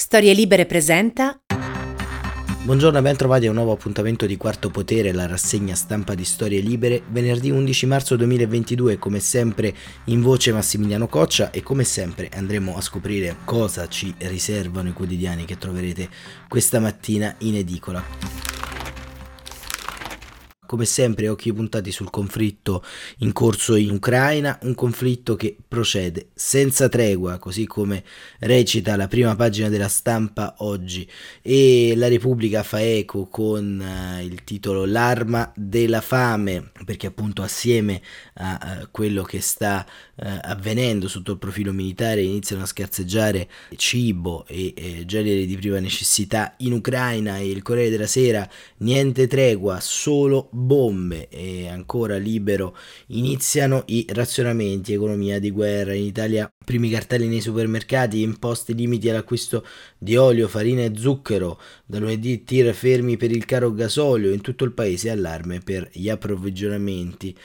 Storie Libere presenta Buongiorno e ben trovati a un nuovo appuntamento di Quarto Potere, la rassegna stampa di Storie Libere, venerdì 11 marzo 2022, come sempre in voce Massimiliano Coccia e come sempre andremo a scoprire cosa ci riservano i quotidiani che troverete questa mattina in edicola. Come sempre occhi puntati sul conflitto in corso in Ucraina, un conflitto che procede senza tregua, così come recita la prima pagina della stampa oggi. E la Repubblica fa eco con uh, il titolo L'arma della fame, perché appunto assieme a uh, quello che sta uh, avvenendo sotto il profilo militare iniziano a scarseggiare cibo e eh, generi di prima necessità. In Ucraina e il Corriere della Sera niente tregua, solo bombe. E ancora libero iniziano i razionamenti, economia di guerra. In Italia, primi cartelli nei supermercati, imposti limiti all'acquisto di olio, farina e zucchero, da lunedì tir fermi per il caro gasolio, in tutto il paese allarme per gli approvvigionamenti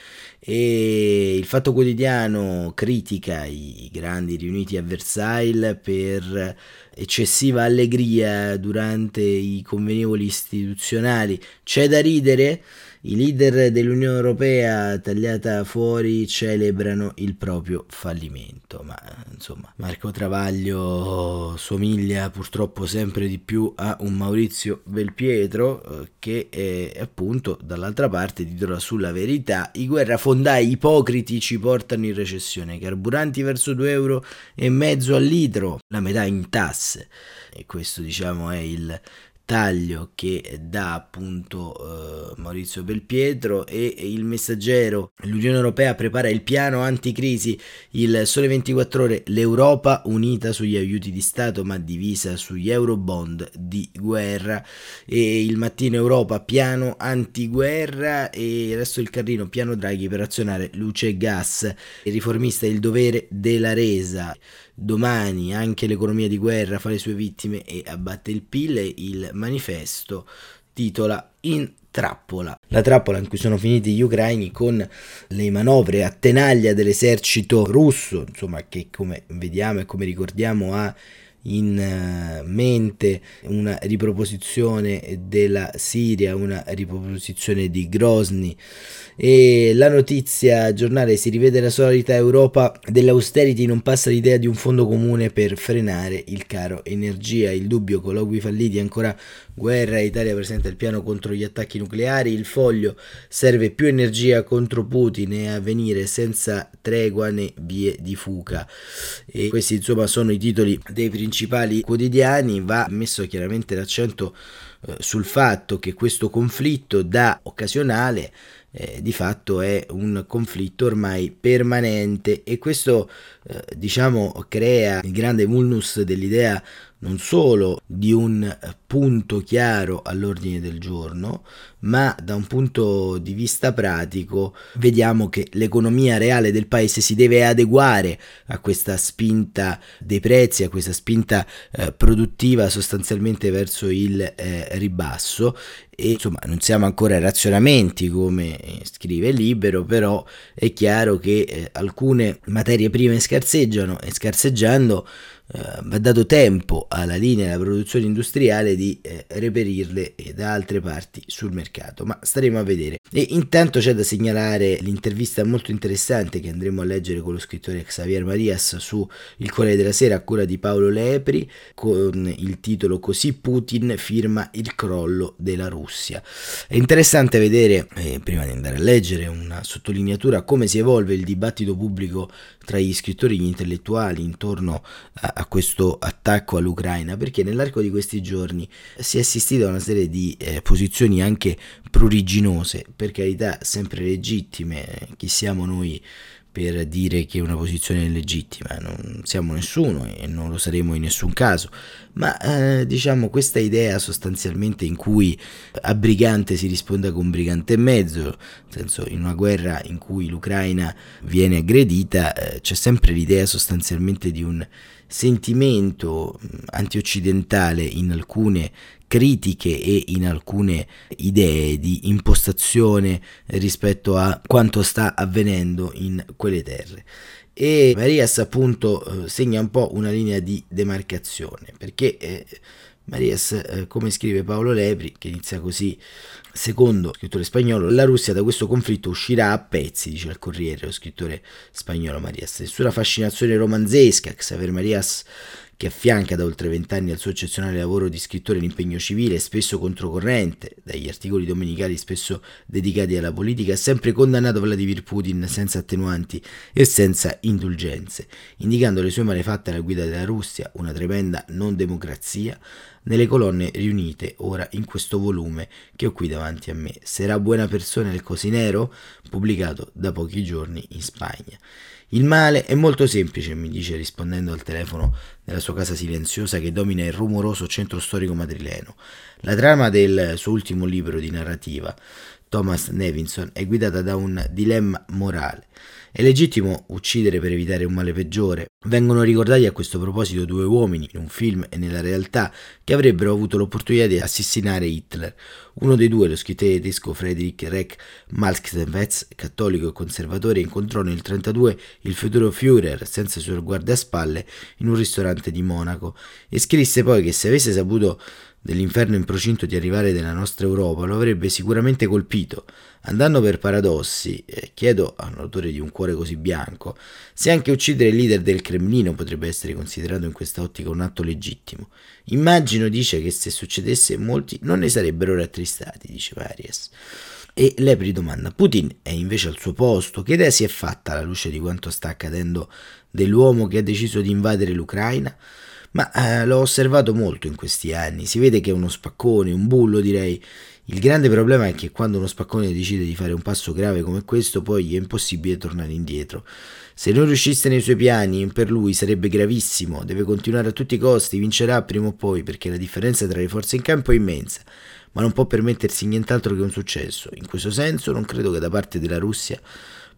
e il Fatto Quotidiano critica i grandi riuniti a Versailles per eccessiva allegria durante i convenevoli istituzionali. C'è da ridere? I leader dell'Unione Europea tagliata fuori celebrano il proprio fallimento, ma insomma Marco Travaglio somiglia purtroppo sempre di più a un Maurizio Belpietro eh, che è, appunto dall'altra parte titola sulla verità i guerrafondai ipocriti ci portano in recessione, carburanti verso 2 euro e mezzo al litro, la metà in tasse. E questo diciamo è il taglio che dà appunto eh, Maurizio Belpietro e, il messaggero. l'Unione Europea prepara il piano anticrisi il sole 24 ore l'Europa unita sugli aiuti di Stato ma divisa sugli eurobond di guerra. E il mattino Europa piano antiguerra. E il resto del carrino piano Draghi per azionare luce e gas. Il riformista il dovere della resa domani anche l'economia di guerra fa le sue vittime e abbatte il PIL il manifesto titola In trappola. La trappola in cui sono finiti gli ucraini con le manovre a tenaglia dell'esercito russo, insomma, che come vediamo e come ricordiamo ha in eh, mente una riproposizione della Siria, una riproposizione di Grozny. E la notizia giornale si rivede la solita Europa dell'austerity non passa l'idea di un fondo comune per frenare il caro energia, il dubbio colloqui falliti ancora guerra, Italia presenta il piano contro gli attacchi nucleari, il foglio serve più energia contro Putin e a venire senza tregua né vie di fuga. E questi insomma sono i titoli dei principali quotidiani, va messo chiaramente l'accento eh, sul fatto che questo conflitto da occasionale eh, di fatto è un conflitto ormai permanente. E questo eh, diciamo crea il grande vulnus dell'idea non solo di un punto chiaro all'ordine del giorno, ma da un punto di vista pratico vediamo che l'economia reale del paese si deve adeguare a questa spinta dei prezzi, a questa spinta eh, produttiva sostanzialmente verso il eh, ribasso. E insomma non siamo ancora a razionamenti come scrive Libero, però è chiaro che eh, alcune materie prime scarseggiano e scarseggiando eh, va dato tempo alla linea della produzione industriale di eh, reperirle da altre parti sul mercato, ma staremo a vedere. E intanto c'è da segnalare l'intervista molto interessante che andremo a leggere con lo scrittore Xavier Marias su Il Corriere della Sera a cura di Paolo Lepri con il titolo Così Putin firma il crollo della Russia. È interessante vedere, eh, prima di andare a leggere, una sottolineatura come si evolve il dibattito pubblico tra gli scrittori e gli intellettuali intorno a, a questo attacco all'Ucraina, perché nell'arco di questi giorni si è assistito a una serie di eh, posizioni anche pruriginose, per carità sempre legittime, chi siamo noi per dire che una posizione è legittima, non siamo nessuno e non lo saremo in nessun caso, ma eh, diciamo questa idea sostanzialmente in cui a brigante si risponda con brigante e mezzo, nel senso in una guerra in cui l'Ucraina viene aggredita, eh, c'è sempre l'idea sostanzialmente di un sentimento antioccidentale in alcune critiche e in alcune idee di impostazione rispetto a quanto sta avvenendo in quelle terre. E Marias appunto eh, segna un po' una linea di demarcazione perché eh, Marias, eh, come scrive Paolo Lepri, che inizia così, secondo scrittore spagnolo, la Russia da questo conflitto uscirà a pezzi, dice il Corriere, lo scrittore spagnolo Marias. Nessuna fascinazione romanzesca, Xavier Marias che affianca da oltre vent'anni al suo eccezionale lavoro di scrittore in impegno civile, spesso controcorrente, dagli articoli domenicali spesso dedicati alla politica, ha sempre condannato Vladimir Putin senza attenuanti e senza indulgenze, indicando le sue malefatte alla guida della Russia, una tremenda non democrazia, nelle colonne riunite ora in questo volume che ho qui davanti a me. Sarà buona persona il Cosinero, pubblicato da pochi giorni in Spagna. Il male è molto semplice, mi dice rispondendo al telefono nella sua casa silenziosa che domina il rumoroso centro storico madrileno. La trama del suo ultimo libro di narrativa, Thomas Nevinson, è guidata da un dilemma morale. È legittimo uccidere per evitare un male peggiore? Vengono ricordati a questo proposito due uomini, in un film e nella realtà, che avrebbero avuto l'opportunità di assassinare Hitler. Uno dei due, lo scrittore tedesco Friedrich Reck Malmstens, cattolico e conservatore, incontrò nel 1932 il futuro Führer senza i suoi guardaespalle in un ristorante di Monaco e scrisse poi che se avesse saputo dell'inferno in procinto di arrivare nella nostra Europa lo avrebbe sicuramente colpito. Andando per paradossi, eh, chiedo all'autore di un cuore così bianco se anche uccidere il leader del Cremlino potrebbe essere considerato in questa ottica un atto legittimo. Immagino, dice, che se succedesse molti non ne sarebbero rattristati, dice Arias. E Lepri domanda, Putin è invece al suo posto? Che idea si è fatta alla luce di quanto sta accadendo dell'uomo che ha deciso di invadere l'Ucraina? Ma eh, l'ho osservato molto in questi anni, si vede che è uno spaccone, un bullo direi. Il grande problema è che quando uno spaccone decide di fare un passo grave come questo, poi è impossibile tornare indietro. Se non riuscisse nei suoi piani, per lui sarebbe gravissimo, deve continuare a tutti i costi, vincerà prima o poi, perché la differenza tra le forze in campo è immensa, ma non può permettersi nient'altro che un successo. In questo senso non credo che da parte della Russia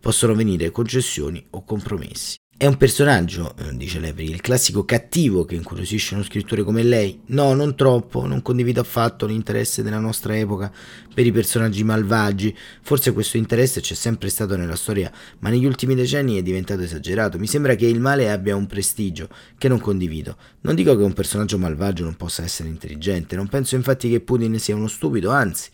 possano venire concessioni o compromessi. È un personaggio, eh, dice Lepri, il classico cattivo che incuriosisce uno scrittore come lei. No, non troppo, non condivido affatto l'interesse della nostra epoca per i personaggi malvagi. Forse questo interesse c'è sempre stato nella storia, ma negli ultimi decenni è diventato esagerato. Mi sembra che il male abbia un prestigio che non condivido. Non dico che un personaggio malvagio non possa essere intelligente, non penso infatti che Putin sia uno stupido, anzi,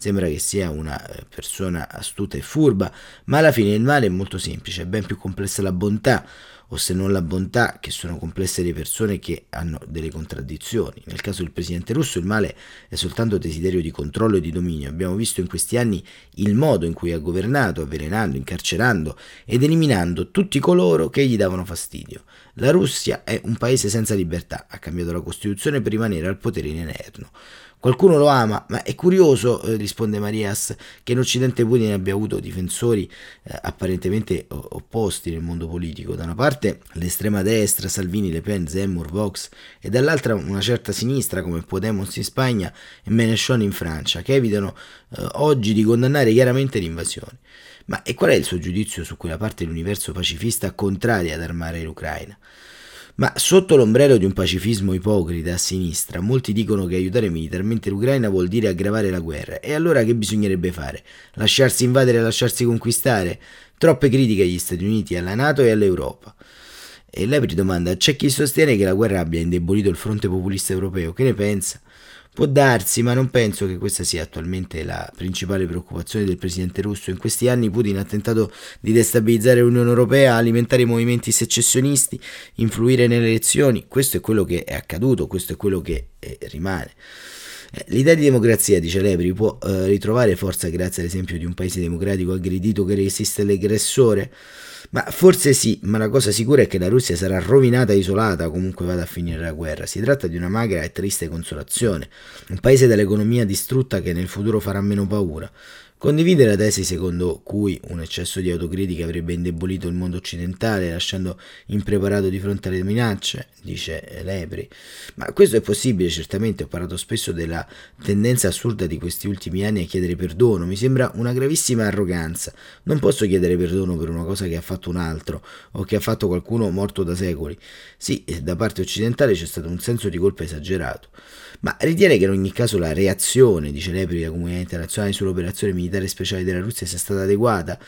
sembra che sia una eh, persona astuta e furba, ma alla fine il male è molto semplice, è ben più complessa la bontà, o se non la bontà, che sono complesse le persone che hanno delle contraddizioni. Nel caso del presidente russo il male è soltanto desiderio di controllo e di dominio. Abbiamo visto in questi anni il modo in cui ha governato, avvelenando, incarcerando ed eliminando tutti coloro che gli davano fastidio. La Russia è un paese senza libertà, ha cambiato la Costituzione per rimanere al potere in eterno. Qualcuno lo ama, ma è curioso, eh, risponde Marias, che in Occidente Putin abbia avuto difensori eh, apparentemente opposti nel mondo politico. Da una parte l'estrema destra, Salvini, Le Pen, Zemmour, Vox, e dall'altra una certa sinistra come Podemos in Spagna e Mélenchon in Francia, che evitano eh, oggi di condannare chiaramente l'invasione. Ma e qual è il suo giudizio su quella parte dell'universo pacifista contraria ad armare l'Ucraina? Ma sotto l'ombrello di un pacifismo ipocrita a sinistra, molti dicono che aiutare militarmente l'Ucraina vuol dire aggravare la guerra. E allora che bisognerebbe fare? Lasciarsi invadere e lasciarsi conquistare? Troppe critiche agli Stati Uniti, alla Nato e all'Europa. E lei domanda: c'è chi sostiene che la guerra abbia indebolito il fronte populista europeo? Che ne pensa? Può darsi, ma non penso che questa sia attualmente la principale preoccupazione del presidente russo. In questi anni Putin ha tentato di destabilizzare l'Unione Europea, alimentare i movimenti secessionisti, influire nelle elezioni. Questo è quello che è accaduto, questo è quello che eh, rimane. Eh, l'idea di democrazia, dice Lepri, può eh, ritrovare forza grazie all'esempio di un paese democratico aggredito che resiste all'aggressore? Ma forse sì, ma la cosa sicura è che la Russia sarà rovinata e isolata comunque vada a finire la guerra. Si tratta di una magra e triste consolazione. Un paese dall'economia distrutta che nel futuro farà meno paura. Condivide la tesi secondo cui un eccesso di autocritica avrebbe indebolito il mondo occidentale, lasciando impreparato di fronte alle minacce, dice Lepri. Ma questo è possibile, certamente. Ho parlato spesso della tendenza assurda di questi ultimi anni a chiedere perdono. Mi sembra una gravissima arroganza. Non posso chiedere perdono per una cosa che ha fatto un altro o che ha fatto qualcuno morto da secoli. Sì, da parte occidentale c'è stato un senso di colpa esagerato. Ma ritiene che in ogni caso la reazione, dice Lepri, della comunità internazionale sull'operazione militare militare speciale della Russia sia stata adeguata?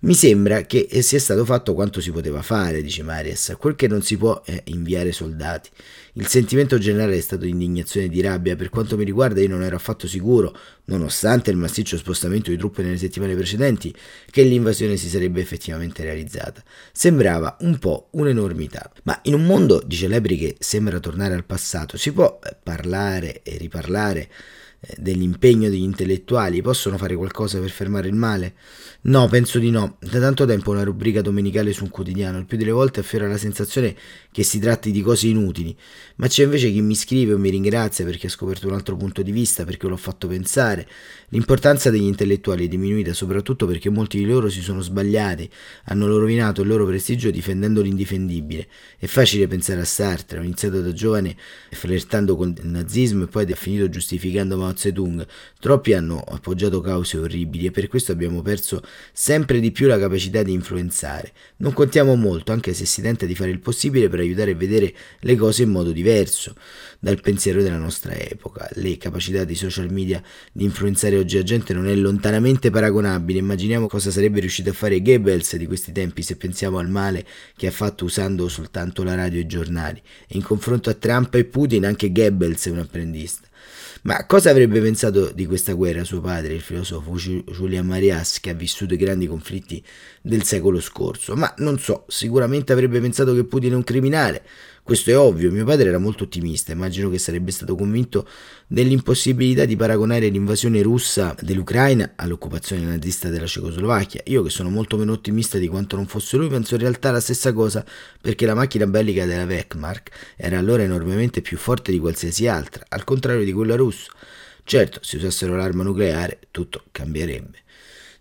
Mi sembra che sia stato fatto quanto si poteva fare, dice Marias. Quel che non si può è inviare soldati. Il sentimento generale è stato di indignazione e di rabbia. Per quanto mi riguarda, io non ero affatto sicuro, nonostante il massiccio spostamento di truppe nelle settimane precedenti, che l'invasione si sarebbe effettivamente realizzata. Sembrava un po' un'enormità. Ma in un mondo, dice Lebri, che sembra tornare al passato, si può parlare e riparlare eh, dell'impegno degli intellettuali possono fare qualcosa per fermare il male? No, penso di no. Da tanto tempo una rubrica domenicale su un quotidiano, il più delle volte affiora la sensazione che si tratti di cose inutili, ma c'è invece chi mi scrive o mi ringrazia perché ha scoperto un altro punto di vista, perché l'ho fatto pensare. L'importanza degli intellettuali è diminuita soprattutto perché molti di loro si sono sbagliati, hanno rovinato il loro prestigio difendendo l'indifendibile. È facile pensare a Sartre, ho iniziato da giovane flirtando con il nazismo e poi ha finito giustificando Mao Zedong. Troppi hanno appoggiato cause orribili e per questo abbiamo perso sempre di più la capacità di influenzare. Non contiamo molto, anche se si tenta di fare il possibile per aiutare a vedere le cose in modo diverso dal pensiero della nostra epoca. Le capacità dei social media di influenzare oggi la gente non è lontanamente paragonabile. Immaginiamo cosa sarebbe riuscito a fare Goebbels di questi tempi se pensiamo al male che ha fatto usando soltanto la radio e i giornali. In confronto a Trump e Putin anche Goebbels è un apprendista. Ma cosa avrebbe pensato di questa guerra suo padre, il filosofo Julian Marias, che ha vissuto i grandi conflitti del secolo scorso? Ma non so, sicuramente avrebbe pensato che Putin è un criminale, questo è ovvio, mio padre era molto ottimista, immagino che sarebbe stato convinto dell'impossibilità di paragonare l'invasione russa dell'Ucraina all'occupazione nazista della Cecoslovacchia. Io che sono molto meno ottimista di quanto non fosse lui, penso in realtà la stessa cosa perché la macchina bellica della Wehrmacht era allora enormemente più forte di qualsiasi altra, al contrario di quella russa. Certo, se usassero l'arma nucleare tutto cambierebbe.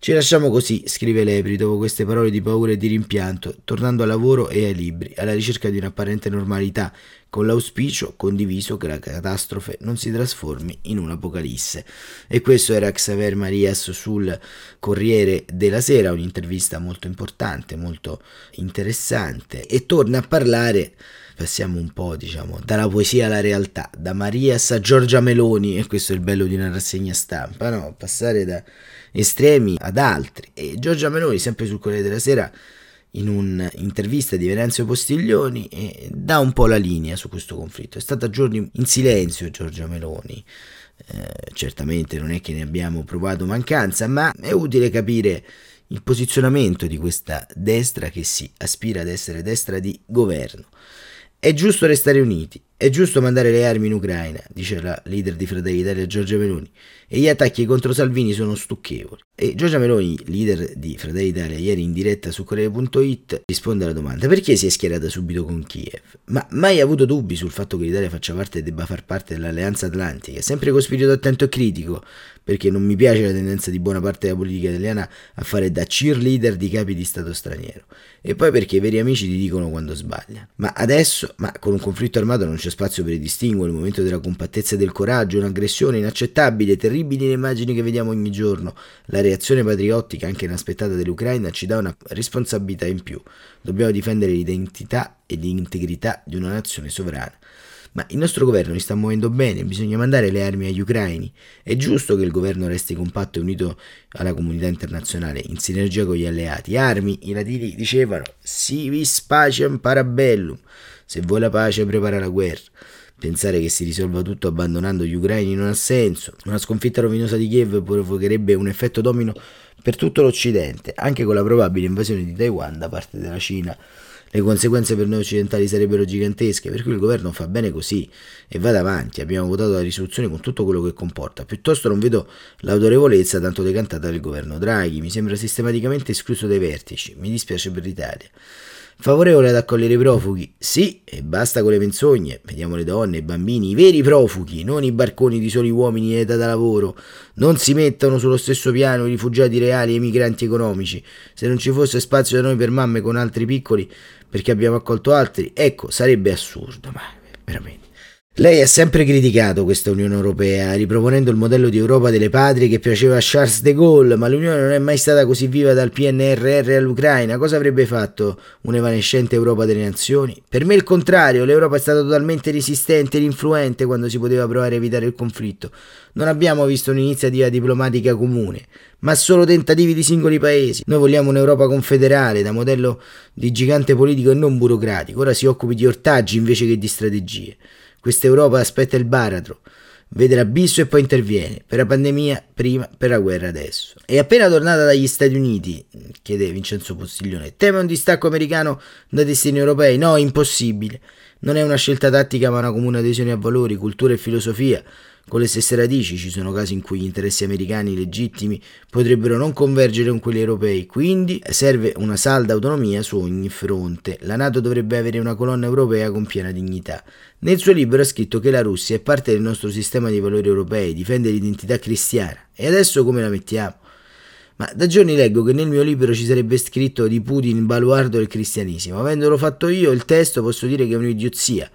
Ci lasciamo così, scrive Lepri, dopo queste parole di paura e di rimpianto, tornando al lavoro e ai libri, alla ricerca di un'apparente normalità, con l'auspicio condiviso che la catastrofe non si trasformi in un'apocalisse. E questo era Xavier Marias sul Corriere della Sera, un'intervista molto importante, molto interessante, e torna a parlare passiamo un po' diciamo dalla poesia alla realtà, da Marias a Giorgia Meloni, e questo è il bello di una rassegna stampa, no? Passare da estremi ad altri. E Giorgia Meloni, sempre sul Corriere della Sera, in un'intervista di Venenzio Postiglioni, eh, dà un po' la linea su questo conflitto. È stata giorni in silenzio Giorgia Meloni. Eh, certamente non è che ne abbiamo provato mancanza, ma è utile capire il posizionamento di questa destra che si aspira ad essere destra di governo. È giusto restare uniti, è giusto mandare le armi in Ucraina, dice la leader di Fratelli d'Italia Giorgia Meloni, e gli attacchi contro Salvini sono stucchevoli. E Giorgia Meloni, leader di Fratelli d'Italia, ieri in diretta su Corriere.it risponde alla domanda perché si è schierata subito con Kiev? Ma mai avuto dubbi sul fatto che l'Italia faccia parte e debba far parte dell'Alleanza Atlantica, sempre con spirito attento e critico, perché non mi piace la tendenza di buona parte della politica italiana a fare da cheerleader di capi di Stato straniero. E poi perché i veri amici ti dicono quando sbaglia. Ma adesso, ma con un conflitto armato non c'è spazio per i distinguo, il momento della compattezza e del coraggio, un'aggressione inaccettabile, terribili le immagini che vediamo ogni giorno. La reazione patriottica, anche inaspettata dell'Ucraina, ci dà una responsabilità in più. Dobbiamo difendere l'identità e l'integrità di una nazione sovrana. Ma il nostro governo li sta muovendo bene, bisogna mandare le armi agli ucraini. È giusto che il governo resti compatto e unito alla comunità internazionale, in sinergia con gli alleati. Armi, i latini dicevano, si vis pacem parabellum. Se vuoi la pace, prepara la guerra. Pensare che si risolva tutto abbandonando gli ucraini non ha senso. Una sconfitta rovinosa di Kiev provocherebbe un effetto domino per tutto l'Occidente, anche con la probabile invasione di Taiwan da parte della Cina. Le conseguenze per noi occidentali sarebbero gigantesche, per cui il governo fa bene così e vada avanti. Abbiamo votato la risoluzione con tutto quello che comporta. Piuttosto non vedo l'autorevolezza tanto decantata del governo Draghi, mi sembra sistematicamente escluso dai vertici. Mi dispiace per l'Italia. Favorevole ad accogliere i profughi? Sì, e basta con le menzogne. Vediamo le donne, i bambini, i veri profughi, non i barconi di soli uomini in età da lavoro. Non si mettano sullo stesso piano i rifugiati reali e i migranti economici. Se non ci fosse spazio da noi per mamme con altri piccoli, perché abbiamo accolto altri, ecco, sarebbe assurdo, ma veramente. Lei ha sempre criticato questa Unione Europea, riproponendo il modello di Europa delle patrie che piaceva a Charles de Gaulle, ma l'Unione non è mai stata così viva dal PNRR all'Ucraina. Cosa avrebbe fatto un'evanescente Europa delle Nazioni? Per me il contrario, l'Europa è stata totalmente resistente ed influente quando si poteva provare a evitare il conflitto. Non abbiamo visto un'iniziativa diplomatica comune, ma solo tentativi di singoli paesi. Noi vogliamo un'Europa confederale, da modello di gigante politico e non burocratico. Ora si occupi di ortaggi invece che di strategie. Questa Europa aspetta il baratro, vede l'abisso e poi interviene. Per la pandemia prima, per la guerra adesso. E appena tornata dagli Stati Uniti, chiede Vincenzo Postiglione, teme un distacco americano da destini europei? No, impossibile. Non è una scelta tattica ma una comune adesione a valori, cultura e filosofia con le stesse radici ci sono casi in cui gli interessi americani legittimi potrebbero non convergere con quelli europei, quindi serve una salda autonomia su ogni fronte. La Nato dovrebbe avere una colonna europea con piena dignità. Nel suo libro ha scritto che la Russia è parte del nostro sistema di valori europei, difende l'identità cristiana. E adesso come la mettiamo? Ma da giorni leggo che nel mio libro ci sarebbe scritto di Putin baluardo del cristianesimo. Avendolo fatto io, il testo posso dire che è un'idiozia.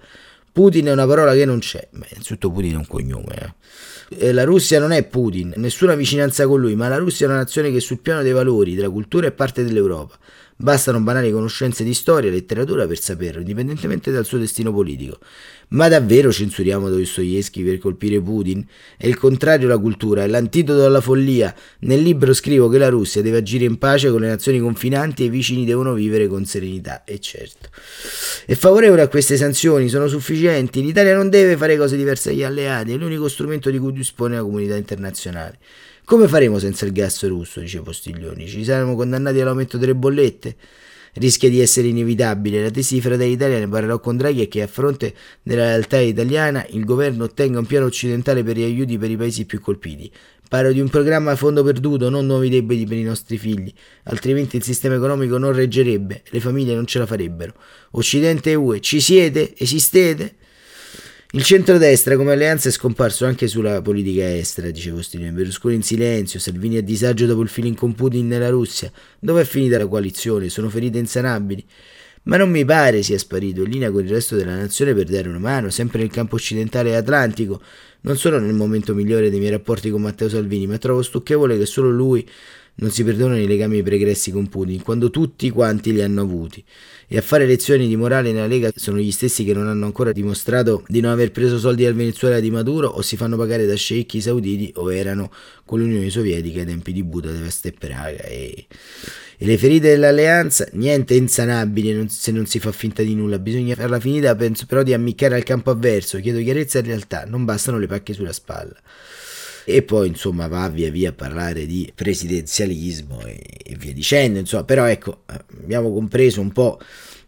Putin è una parola che non c'è. Beh, innanzitutto Putin è un cognome. Eh. La Russia non è Putin, nessuna vicinanza con lui, ma la Russia è una nazione che sul piano dei valori, della cultura è parte dell'Europa. Bastano banali conoscenze di storia e letteratura per saperlo, indipendentemente dal suo destino politico. Ma davvero censuriamo Dostoevsky per colpire Putin? È il contrario la cultura, è l'antidoto alla follia. Nel libro scrivo che la Russia deve agire in pace con le nazioni confinanti e i vicini devono vivere con serenità. E certo. È favorevole a queste sanzioni? Sono sufficienti? L'Italia non deve fare cose diverse dagli alleati, è l'unico strumento di cui dispone la comunità internazionale. Come faremo senza il gas russo? dice Postiglioni. Ci saremo condannati all'aumento delle bollette? Rischia di essere inevitabile. La tesi di Fratelli Italia ne parlerò con Draghi è che a fronte della realtà italiana il governo ottenga un piano occidentale per gli aiuti per i paesi più colpiti. Parlo di un programma a fondo perduto, non nuovi debiti per i nostri figli, altrimenti il sistema economico non reggerebbe, le famiglie non ce la farebbero. Occidente e UE, ci siete? Esistete? Il centrodestra come alleanza è scomparso anche sulla politica estera, dice Costino. Berlusconi in silenzio, Salvini a disagio dopo il feeling con Putin nella Russia. Dove è finita la coalizione? Sono ferite insanabili. Ma non mi pare sia sparito. In linea con il resto della nazione per dare una mano, sempre nel campo occidentale e atlantico. Non sono nel momento migliore dei miei rapporti con Matteo Salvini, ma trovo stucchevole che solo lui non si perdonano i legami pregressi con Putin, quando tutti quanti li hanno avuti. E a fare lezioni di morale nella Lega sono gli stessi che non hanno ancora dimostrato di non aver preso soldi dal Venezuela di Maduro o si fanno pagare da sceicchi sauditi o erano con l'Unione Sovietica ai tempi di Budapest e Praga. E, e le ferite dell'alleanza, niente insanabile se non si fa finta di nulla, bisogna farla finita penso però di ammiccare al campo avverso, chiedo chiarezza in realtà, non bastano le pacche sulla spalla. E poi insomma va via via a parlare di presidenzialismo e, e via dicendo, insomma, però ecco, abbiamo compreso un po'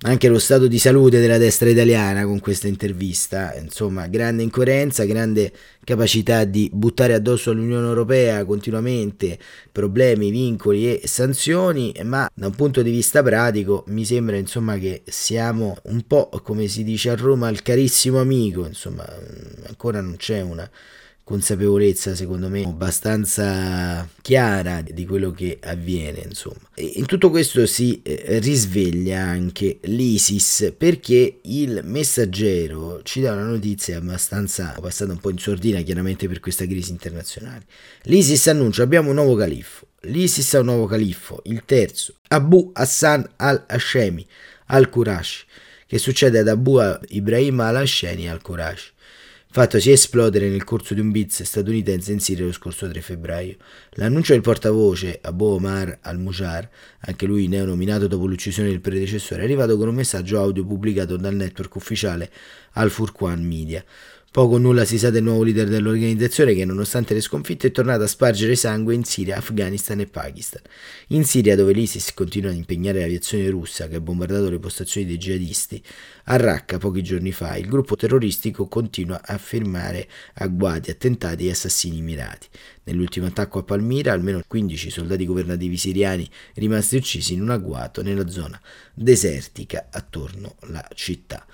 anche lo stato di salute della destra italiana con questa intervista, insomma, grande incoerenza, grande capacità di buttare addosso all'Unione Europea continuamente problemi, vincoli e sanzioni, ma da un punto di vista pratico mi sembra insomma che siamo un po' come si dice a Roma il carissimo amico, insomma, ancora non c'è una consapevolezza, secondo me, abbastanza chiara di quello che avviene, insomma. E in tutto questo si eh, risveglia anche l'ISIS perché il messaggero ci dà una notizia abbastanza passata un po' in sordina, chiaramente per questa crisi internazionale. L'ISIS annuncia abbiamo un nuovo califfo. L'ISIS ha un nuovo califfo, il terzo, Abu Hassan al-Hashemi al-Qurashi, che succede ad Abu Ibrahim al-Hashemi al-Qurashi fattosi esplodere nel corso di un blitz statunitense in Siria lo scorso 3 febbraio. L'annuncio del portavoce Abu Omar al-Mujar, anche lui neonominato dopo l'uccisione del predecessore, è arrivato con un messaggio audio pubblicato dal network ufficiale Al Furqan Media. Poco o nulla si sa del nuovo leader dell'organizzazione che nonostante le sconfitte è tornato a spargere sangue in Siria, Afghanistan e Pakistan. In Siria dove l'ISIS continua ad impegnare l'aviazione russa che ha bombardato le postazioni dei jihadisti, a Raqqa pochi giorni fa il gruppo terroristico continua a firmare agguati, attentati e assassini mirati. Nell'ultimo attacco a Palmira almeno 15 soldati governativi siriani rimasti uccisi in un agguato nella zona desertica attorno alla città.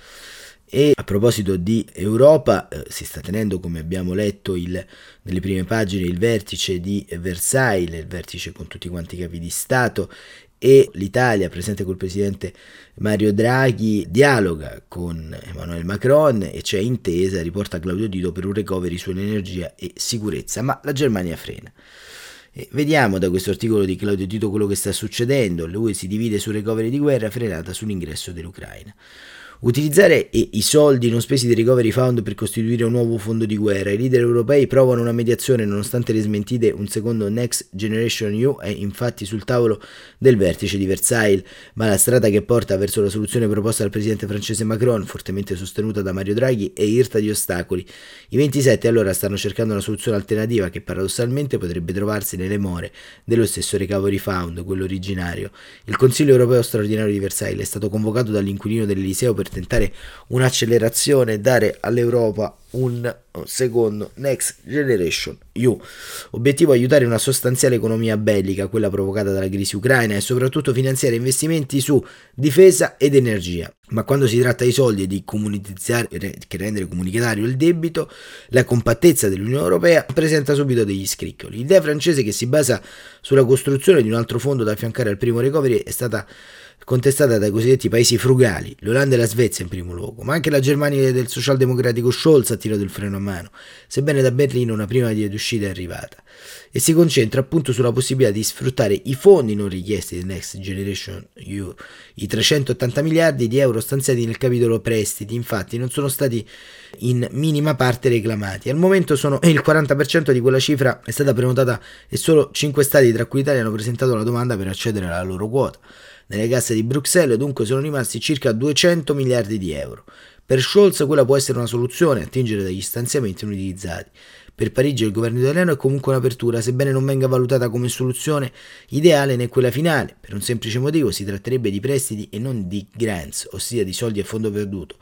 E a proposito di Europa, eh, si sta tenendo, come abbiamo letto il, nelle prime pagine, il vertice di Versailles, il vertice con tutti quanti i capi di Stato e l'Italia, presente col presidente Mario Draghi, dialoga con Emmanuel Macron e c'è intesa, riporta Claudio Dito, per un recovery sull'energia e sicurezza, ma la Germania frena. E vediamo da questo articolo di Claudio Tito quello che sta succedendo. Lui si divide sul recovery di guerra frenata sull'ingresso dell'Ucraina. Utilizzare i soldi non spesi del Recovery Fund per costituire un nuovo fondo di guerra. I leader europei provano una mediazione nonostante le smentite. Un secondo Next Generation EU è infatti sul tavolo del vertice di Versailles, ma la strada che porta verso la soluzione proposta dal presidente francese Macron, fortemente sostenuta da Mario Draghi, è irta di ostacoli. I 27 allora stanno cercando una soluzione alternativa che paradossalmente potrebbe trovarsi nelle more dello stesso Recovery Fund, quello originario. Il Consiglio europeo straordinario di Versailles è stato convocato dall'inquilino dell'Eliseo per per tentare un'accelerazione e dare all'Europa un secondo Next Generation EU. Obiettivo aiutare una sostanziale economia bellica, quella provocata dalla crisi ucraina, e soprattutto finanziare investimenti su difesa ed energia. Ma quando si tratta di soldi e di che rendere comunitario il debito, la compattezza dell'Unione Europea presenta subito degli scricchioli. L'idea francese che si basa sulla costruzione di un altro fondo da affiancare al primo recovery è stata contestata dai cosiddetti paesi frugali, l'Olanda e la Svezia in primo luogo, ma anche la Germania del socialdemocratico Scholz ha tirato il freno a mano, sebbene da Berlino una prima via d'uscita è arrivata, e si concentra appunto sulla possibilità di sfruttare i fondi non richiesti del Next Generation EU. I 380 miliardi di euro stanziati nel capitolo prestiti, infatti, non sono stati in minima parte reclamati. Al momento sono il 40% di quella cifra è stata prenotata e solo 5 stati, tra cui l'Italia, hanno presentato la domanda per accedere alla loro quota. Nelle casse di Bruxelles dunque sono rimasti circa 200 miliardi di euro. Per Scholz quella può essere una soluzione, attingere dagli stanziamenti non utilizzati. Per Parigi il governo italiano è comunque un'apertura, sebbene non venga valutata come soluzione ideale né quella finale. Per un semplice motivo si tratterebbe di prestiti e non di grants, ossia di soldi a fondo perduto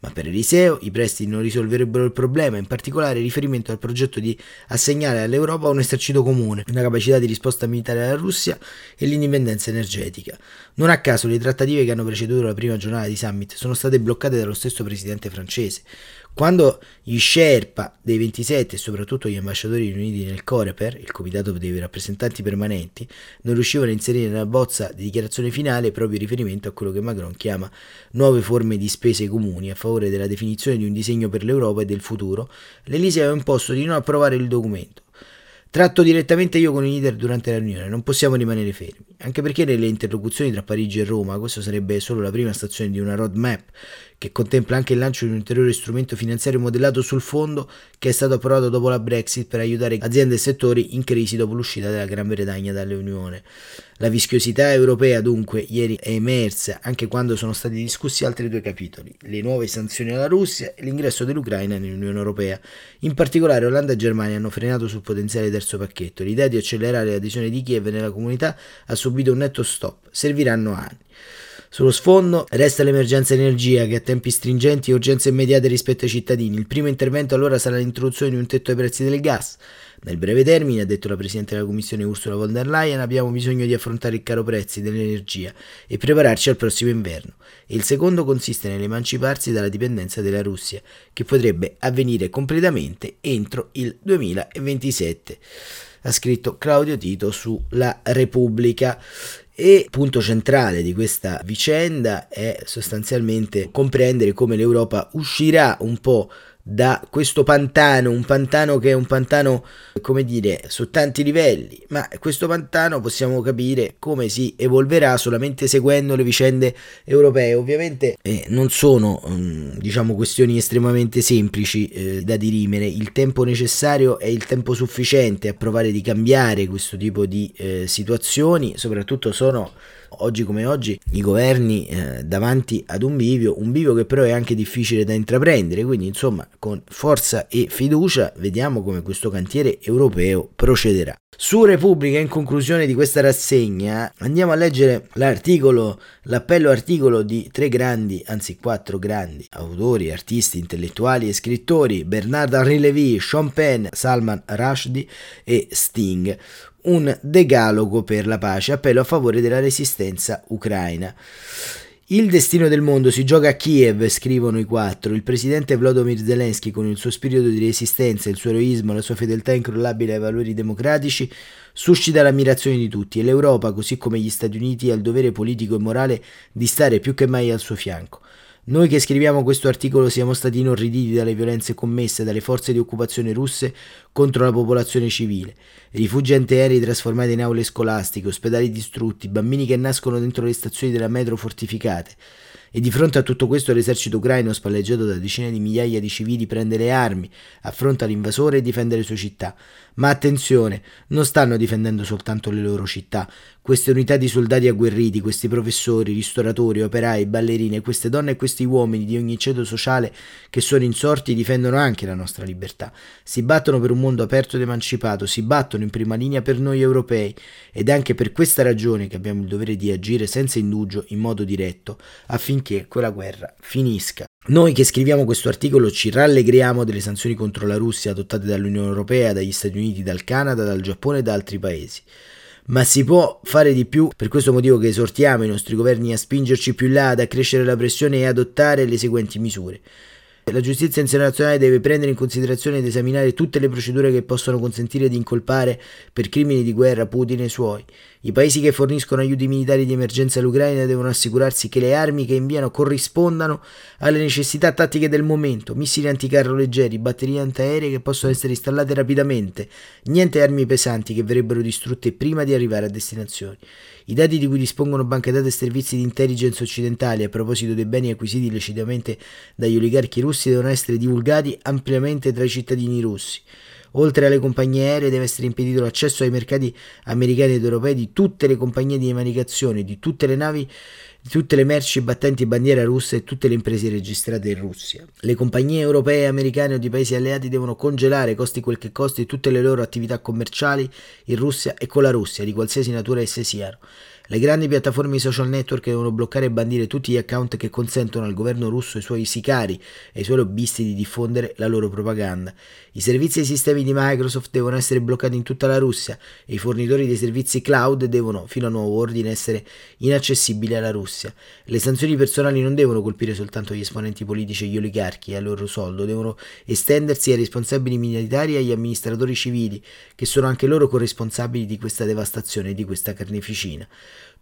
ma per Eliseo i prestiti non risolverebbero il problema, in particolare riferimento al progetto di assegnare all'Europa un esercito comune, una capacità di risposta militare alla Russia e l'indipendenza energetica. Non a caso le trattative che hanno preceduto la prima giornata di summit sono state bloccate dallo stesso presidente francese. Quando gli Sherpa dei 27 e soprattutto gli ambasciatori riuniti nel Coreper, il comitato dei rappresentanti permanenti, non riuscivano a inserire nella bozza di dichiarazione finale proprio riferimento a quello che Macron chiama nuove forme di spese comuni a favore della definizione di un disegno per l'Europa e del futuro, l'Elise aveva imposto di non approvare il documento. Tratto direttamente io con i leader durante la riunione, non possiamo rimanere fermi, anche perché nelle interlocuzioni tra Parigi e Roma questo sarebbe solo la prima stazione di una roadmap che contempla anche il lancio di un ulteriore strumento finanziario modellato sul fondo che è stato approvato dopo la Brexit per aiutare aziende e settori in crisi dopo l'uscita della Gran Bretagna dall'Unione. La vischiosità europea dunque ieri è emersa anche quando sono stati discussi altri due capitoli, le nuove sanzioni alla Russia e l'ingresso dell'Ucraina nell'Unione Europea. In particolare Olanda e Germania hanno frenato sul potenziale terzo pacchetto. L'idea di accelerare l'adesione di Kiev nella comunità ha subito un netto stop. Serviranno anni. Sullo sfondo resta l'emergenza energia che ha tempi stringenti e urgenze immediate rispetto ai cittadini. Il primo intervento allora sarà l'introduzione di un tetto ai prezzi del gas. Nel breve termine, ha detto la Presidente della Commissione Ursula von der Leyen, abbiamo bisogno di affrontare il caro prezzi dell'energia e prepararci al prossimo inverno. E il secondo consiste nell'emanciparsi dalla dipendenza dalla Russia, che potrebbe avvenire completamente entro il 2027 ha scritto Claudio Tito su La Repubblica. E punto centrale di questa vicenda è sostanzialmente comprendere come l'Europa uscirà un po' da questo pantano, un pantano che è un pantano, come dire, su tanti livelli, ma questo pantano possiamo capire come si evolverà solamente seguendo le vicende europee. Ovviamente eh, non sono, mm, diciamo, questioni estremamente semplici eh, da dirimere, il tempo necessario è il tempo sufficiente a provare di cambiare questo tipo di eh, situazioni, soprattutto sono oggi come oggi i governi eh, davanti ad un bivio, un bivio che però è anche difficile da intraprendere, quindi insomma con forza e fiducia, vediamo come questo cantiere europeo procederà. Su Repubblica, in conclusione di questa rassegna, andiamo a leggere l'articolo, l'appello articolo di tre grandi, anzi quattro grandi autori, artisti, intellettuali e scrittori, Bernard Henri Lévy, Sean Penn, Salman Rushdie e Sting. Un decalogo per la pace, appello a favore della resistenza ucraina. Il destino del mondo si gioca a Kiev, scrivono i quattro. Il presidente Volodymyr Zelensky, con il suo spirito di resistenza, il suo eroismo, la sua fedeltà incrollabile ai valori democratici, suscita l'ammirazione di tutti e l'Europa, così come gli Stati Uniti, ha il dovere politico e morale di stare più che mai al suo fianco. Noi che scriviamo questo articolo siamo stati inorriditi dalle violenze commesse dalle forze di occupazione russe contro la popolazione civile. Rifugi antiaerei trasformati in aule scolastiche, ospedali distrutti, bambini che nascono dentro le stazioni della metro fortificate. E di fronte a tutto questo l'esercito ucraino, spalleggiato da decine di migliaia di civili, prende le armi, affronta l'invasore e difende le sue città. Ma attenzione, non stanno difendendo soltanto le loro città. Queste unità di soldati agguerriti, questi professori, ristoratori, operai, ballerine, queste donne e questi uomini di ogni ceto sociale che sono insorti difendono anche la nostra libertà. Si battono per un mondo aperto ed emancipato, si battono in prima linea per noi europei ed è anche per questa ragione che abbiamo il dovere di agire senza indugio in modo diretto affinché quella guerra finisca. Noi che scriviamo questo articolo ci rallegriamo delle sanzioni contro la Russia adottate dall'Unione Europea, dagli Stati Uniti, dal Canada, dal Giappone e da altri paesi. Ma si può fare di più, per questo motivo che esortiamo i nostri governi a spingerci più in là, ad accrescere la pressione e adottare le seguenti misure. La giustizia internazionale deve prendere in considerazione ed esaminare tutte le procedure che possono consentire di incolpare per crimini di guerra Putin e i suoi. I paesi che forniscono aiuti militari di emergenza all'Ucraina devono assicurarsi che le armi che inviano corrispondano alle necessità tattiche del momento, missili anticarro leggeri, batterie antiaeree che possono essere installate rapidamente, niente armi pesanti che verrebbero distrutte prima di arrivare a destinazione. I dati di cui dispongono banche dati e servizi di intelligence occidentali a proposito dei beni acquisiti illecitamente dagli oligarchi russi devono essere divulgati ampiamente tra i cittadini russi. Oltre alle compagnie aeree deve essere impedito l'accesso ai mercati americani ed europei di tutte le compagnie di navigazione, di tutte le navi, di tutte le merci battenti bandiera russa e tutte le imprese registrate in Russia. Le compagnie europee, americane o di paesi alleati devono congelare, costi quel che costi, tutte le loro attività commerciali in Russia e con la Russia, di qualsiasi natura esse siano. Le grandi piattaforme social network devono bloccare e bandire tutti gli account che consentono al governo russo e ai suoi sicari e ai suoi lobbisti di diffondere la loro propaganda. I servizi e i sistemi di Microsoft devono essere bloccati in tutta la Russia e i fornitori dei servizi cloud devono, fino a nuovo ordine, essere inaccessibili alla Russia. Le sanzioni personali non devono colpire soltanto gli esponenti politici e gli oligarchi e al loro soldo, devono estendersi ai responsabili militari e agli amministratori civili, che sono anche loro corresponsabili di questa devastazione e di questa carneficina.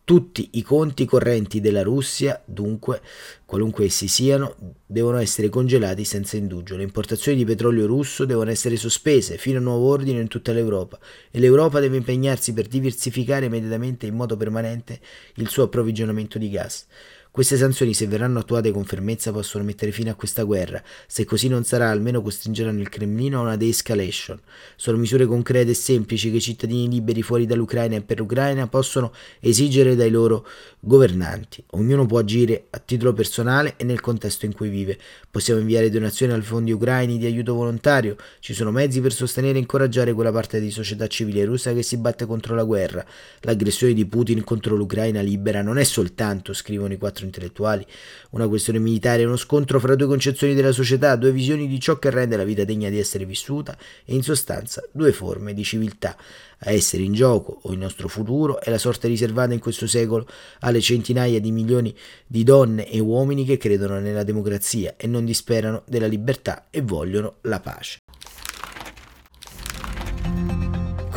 Tutti i conti correnti della Russia, dunque, qualunque essi siano, devono essere congelati senza indugio. Le importazioni di petrolio russo devono essere sospese fino a nuovo ordine in tutta l'Europa e l'Europa deve impegnarsi per diversificare immediatamente in modo permanente il suo approvvigionamento di gas. Queste sanzioni, se verranno attuate con fermezza, possono mettere fine a questa guerra. Se così non sarà, almeno costringeranno il Cremlino a una de-escalation. Sono misure concrete e semplici che i cittadini liberi fuori dall'Ucraina e per l'Ucraina possono esigere dai loro governanti. Ognuno può agire a titolo personale e nel contesto in cui vive. Possiamo inviare donazioni ai fondi ucraini di aiuto volontario. Ci sono mezzi per sostenere e incoraggiare quella parte di società civile russa che si batte contro la guerra. L'aggressione di Putin contro l'Ucraina libera non è soltanto, scrivono i quattro intellettuali, una questione militare, uno scontro fra due concezioni della società, due visioni di ciò che rende la vita degna di essere vissuta e in sostanza due forme di civiltà. A essere in gioco o il nostro futuro è la sorte riservata in questo secolo alle centinaia di milioni di donne e uomini che credono nella democrazia e non disperano della libertà e vogliono la pace.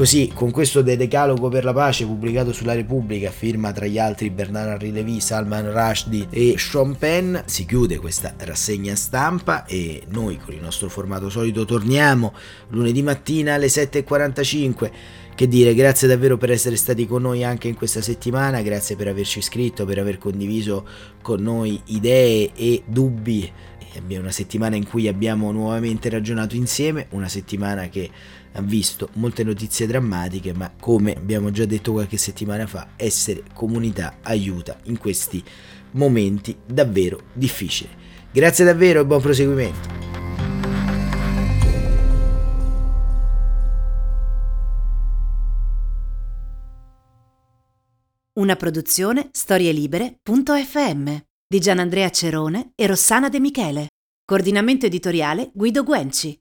Così, con questo decalogo per la pace pubblicato sulla Repubblica, firma tra gli altri Bernard Lévy, Salman Rushdie e Sean Penn, si chiude questa rassegna stampa e noi con il nostro formato solito torniamo lunedì mattina alle 7.45. Che dire, grazie davvero per essere stati con noi anche in questa settimana, grazie per averci iscritto, per aver condiviso con noi idee e dubbi. È una settimana in cui abbiamo nuovamente ragionato insieme, una settimana che ha visto molte notizie drammatiche, ma come abbiamo già detto qualche settimana fa, essere comunità aiuta in questi momenti davvero difficili. Grazie davvero e buon proseguimento. Una produzione storielibere.fm di Gianandrea Cerone e Rossana De Michele. Coordinamento editoriale Guido Guenci.